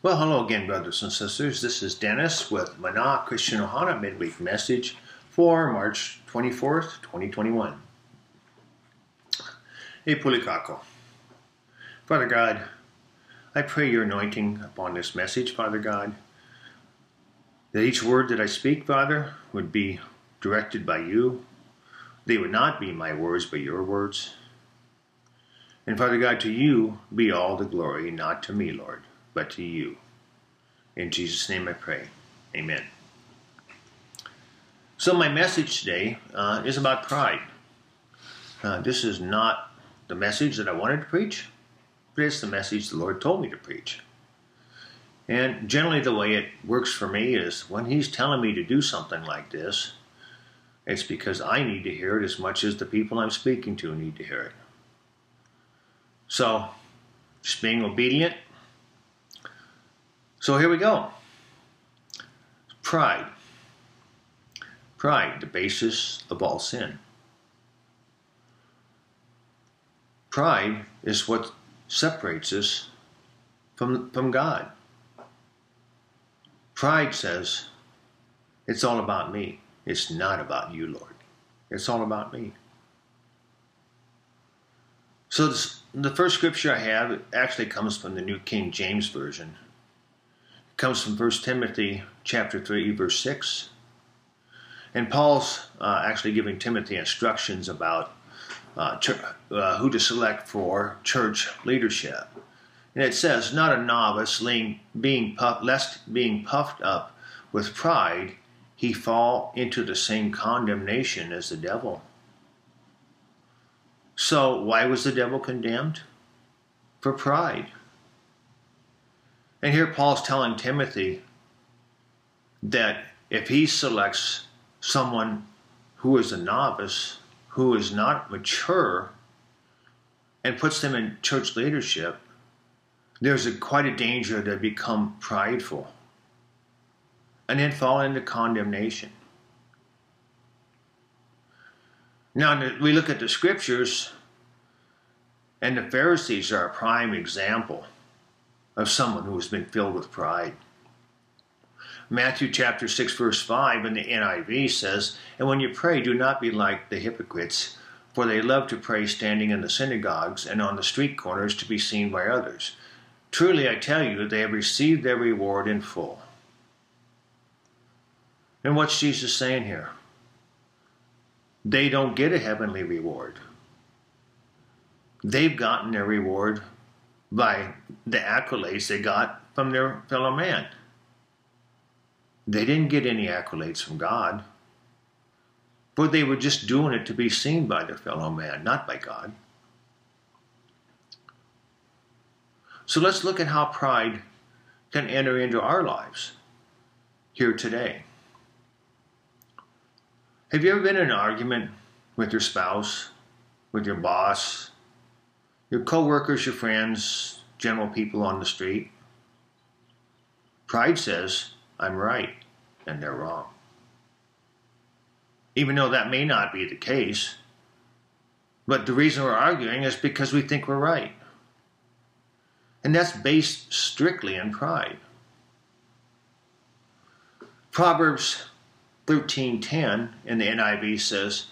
Well, hello again, brothers and sisters. This is Dennis with Mana Christian Ohana midweek message for March 24th, 2021. Hey, Pulikako. Father God, I pray your anointing upon this message, Father God, that each word that I speak, Father, would be directed by you. They would not be my words, but your words. And Father God, to you be all the glory, not to me, Lord but to you. In Jesus' name I pray. Amen. So, my message today uh, is about pride. Uh, this is not the message that I wanted to preach, but it's the message the Lord told me to preach. And generally, the way it works for me is when He's telling me to do something like this, it's because I need to hear it as much as the people I'm speaking to need to hear it. So, just being obedient so here we go. Pride. Pride, the basis of all sin. Pride is what separates us from, from God. Pride says, it's all about me. It's not about you, Lord. It's all about me. So this, the first scripture I have actually comes from the New King James Version comes from 1 Timothy chapter 3, verse 6. And Paul's uh, actually giving Timothy instructions about uh, uh, who to select for church leadership. And it says, not a novice, being puff, lest being puffed up with pride, he fall into the same condemnation as the devil. So, why was the devil condemned? For pride. And here Paul's telling Timothy that if he selects someone who is a novice, who is not mature, and puts them in church leadership, there's a, quite a danger to become prideful and then fall into condemnation. Now, we look at the scriptures, and the Pharisees are a prime example of someone who has been filled with pride. Matthew chapter 6 verse 5 in the NIV says, And when you pray, do not be like the hypocrites, for they love to pray standing in the synagogues and on the street corners to be seen by others. Truly I tell you, they have received their reward in full. And what's Jesus saying here? They don't get a heavenly reward. They've gotten their reward by the accolades they got from their fellow man. They didn't get any accolades from God, but they were just doing it to be seen by their fellow man, not by God. So let's look at how pride can enter into our lives here today. Have you ever been in an argument with your spouse, with your boss, your coworkers, your friends, general people on the street. Pride says, I'm right, and they're wrong. Even though that may not be the case, but the reason we're arguing is because we think we're right. And that's based strictly on pride. Proverbs 13:10 in the NIV says,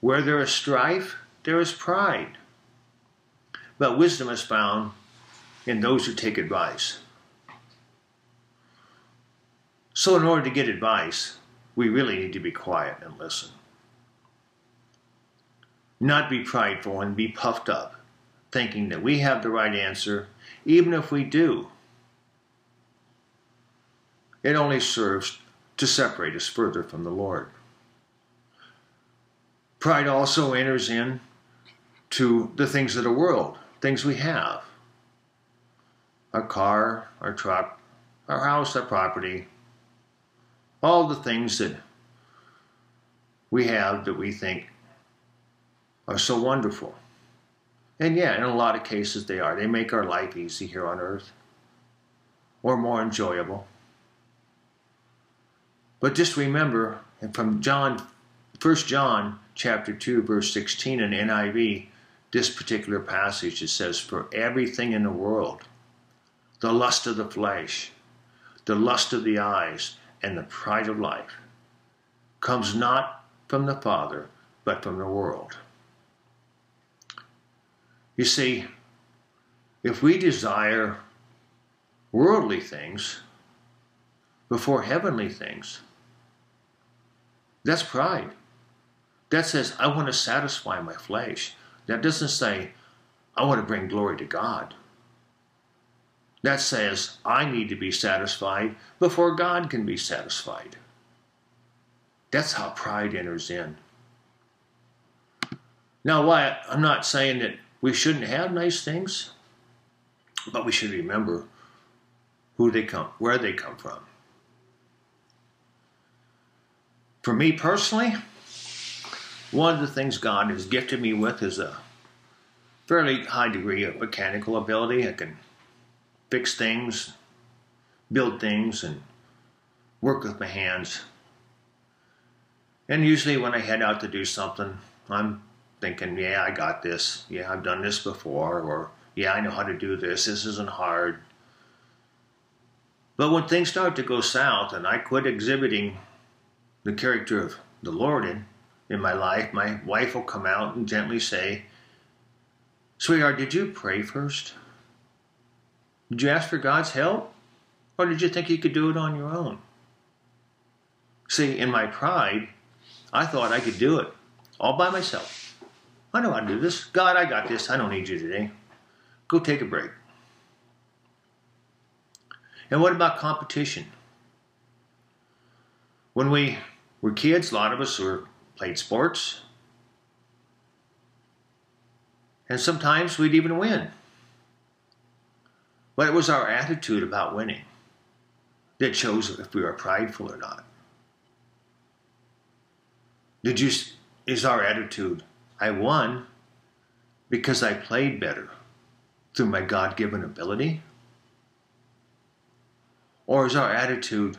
"Where there is strife, there is pride." But wisdom is found in those who take advice. So, in order to get advice, we really need to be quiet and listen. Not be prideful and be puffed up, thinking that we have the right answer, even if we do. It only serves to separate us further from the Lord. Pride also enters in to the things of the world things we have our car, our truck, our house, our property, all the things that we have that we think are so wonderful. And yeah, in a lot of cases they are. They make our life easy here on earth or more enjoyable. But just remember, and from John, 1 John chapter 2, verse 16 in NIV, this particular passage, it says, For everything in the world, the lust of the flesh, the lust of the eyes, and the pride of life comes not from the Father, but from the world. You see, if we desire worldly things before heavenly things, that's pride. That says, I want to satisfy my flesh. That doesn't say, I want to bring glory to God. That says, I need to be satisfied before God can be satisfied. That's how pride enters in. Now, why I'm not saying that we shouldn't have nice things, but we should remember who they come, where they come from. For me personally, one of the things God has gifted me with is a fairly high degree of mechanical ability. I can fix things, build things, and work with my hands. And usually when I head out to do something, I'm thinking, yeah, I got this. Yeah, I've done this before. Or, yeah, I know how to do this. This isn't hard. But when things start to go south and I quit exhibiting the character of the Lord in, in my life, my wife will come out and gently say, Sweetheart, did you pray first? Did you ask for God's help? Or did you think you could do it on your own? See, in my pride, I thought I could do it all by myself. I know how to do this. God, I got this. I don't need you today. Go take a break. And what about competition? When we were kids, a lot of us were played sports. And sometimes we'd even win. But it was our attitude about winning that shows if we were prideful or not. Did you is our attitude I won because I played better through my God-given ability? Or is our attitude,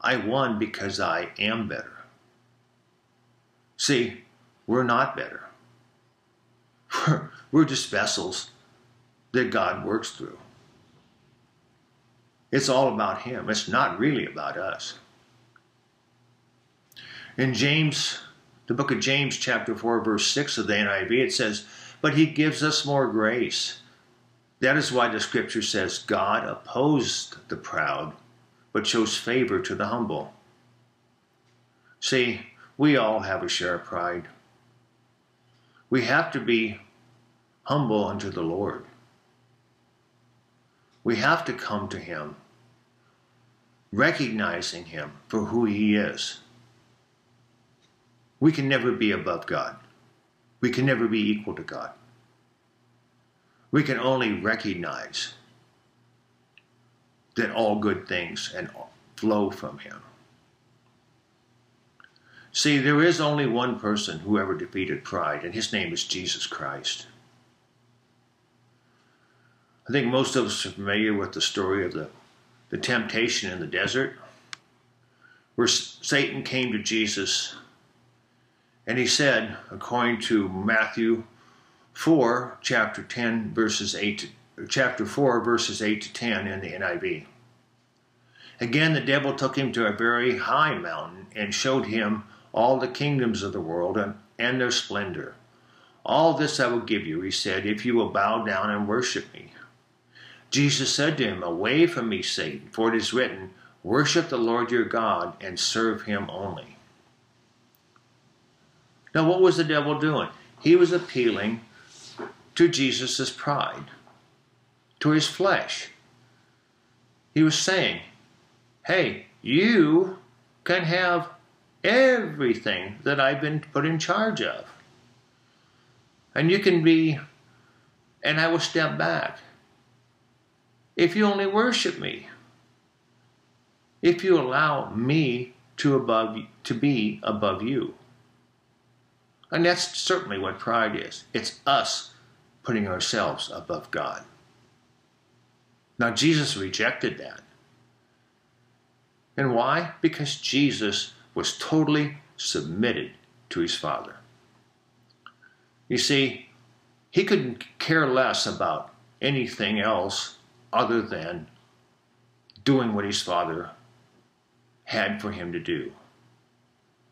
I won because I am better? See, we're not better. We're, we're just vessels that God works through. It's all about Him. It's not really about us. In James, the book of James, chapter 4, verse 6 of the NIV, it says, But He gives us more grace. That is why the scripture says, God opposed the proud, but shows favor to the humble. See, we all have a share of pride. We have to be humble unto the Lord. We have to come to Him, recognizing Him for who He is. We can never be above God. We can never be equal to God. We can only recognize that all good things and flow from him. See, there is only one person who ever defeated pride, and his name is Jesus Christ. I think most of us are familiar with the story of the, the temptation in the desert, where Satan came to Jesus and he said, according to Matthew 4, chapter 10, verses 8 to, chapter 4, verses 8 to 10 in the NIV. Again, the devil took him to a very high mountain and showed him all the kingdoms of the world and, and their splendor. All this I will give you, he said, if you will bow down and worship me. Jesus said to him, Away from me, Satan, for it is written, Worship the Lord your God and serve him only. Now, what was the devil doing? He was appealing to Jesus' pride, to his flesh. He was saying, hey, you can have everything that I've been put in charge of. And you can be, and I will step back. If you only worship me, if you allow me to above to be above you. And that's certainly what pride is. It's us putting ourselves above God. Now, Jesus rejected that. And why? Because Jesus was totally submitted to his Father. You see, he couldn't care less about anything else other than doing what his father had for him to do.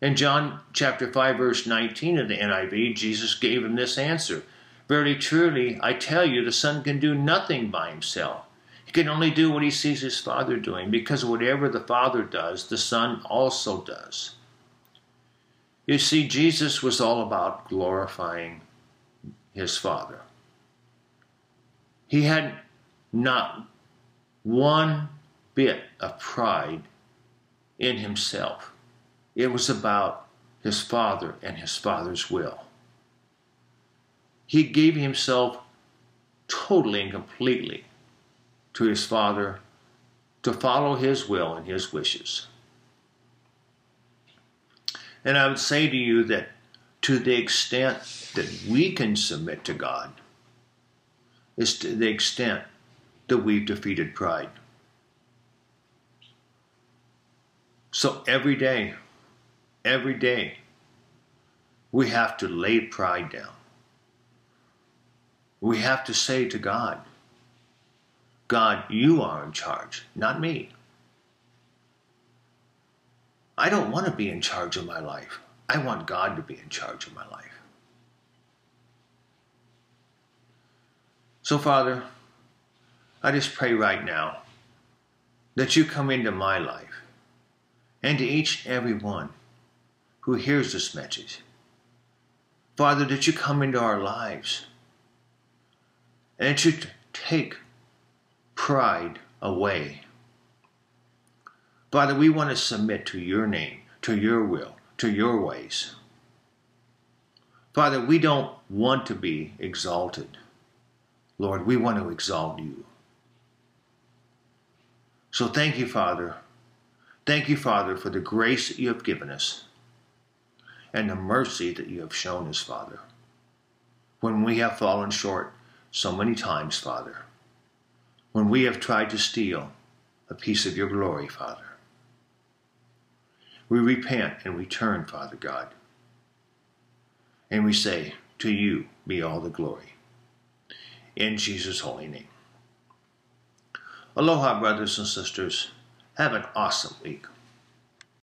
In John chapter 5 verse 19 of the NIV, Jesus gave him this answer. Verily, truly, I tell you, the Son can do nothing by himself. He can only do what he sees his Father doing, because whatever the Father does, the Son also does. You see, Jesus was all about glorifying his Father. He had not one bit of pride in himself. It was about his Father and his Father's will. He gave himself totally and completely to his Father to follow his will and his wishes. And I would say to you that to the extent that we can submit to God is to the extent that we've defeated pride. So every day, every day, we have to lay pride down. We have to say to God, God, you are in charge, not me. I don't want to be in charge of my life. I want God to be in charge of my life. So, Father, I just pray right now that you come into my life and to each and every one who hears this message. Father, that you come into our lives and that you take pride away. Father, we want to submit to your name, to your will, to your ways. Father, we don't want to be exalted. Lord, we want to exalt you. So thank you, Father. Thank you, Father, for the grace that you have given us and the mercy that you have shown us, Father, when we have fallen short so many times, Father, when we have tried to steal a piece of your glory, Father. We repent and return, Father God, and we say, To you be all the glory. In Jesus' holy name. Aloha, brothers and sisters. Have an awesome week.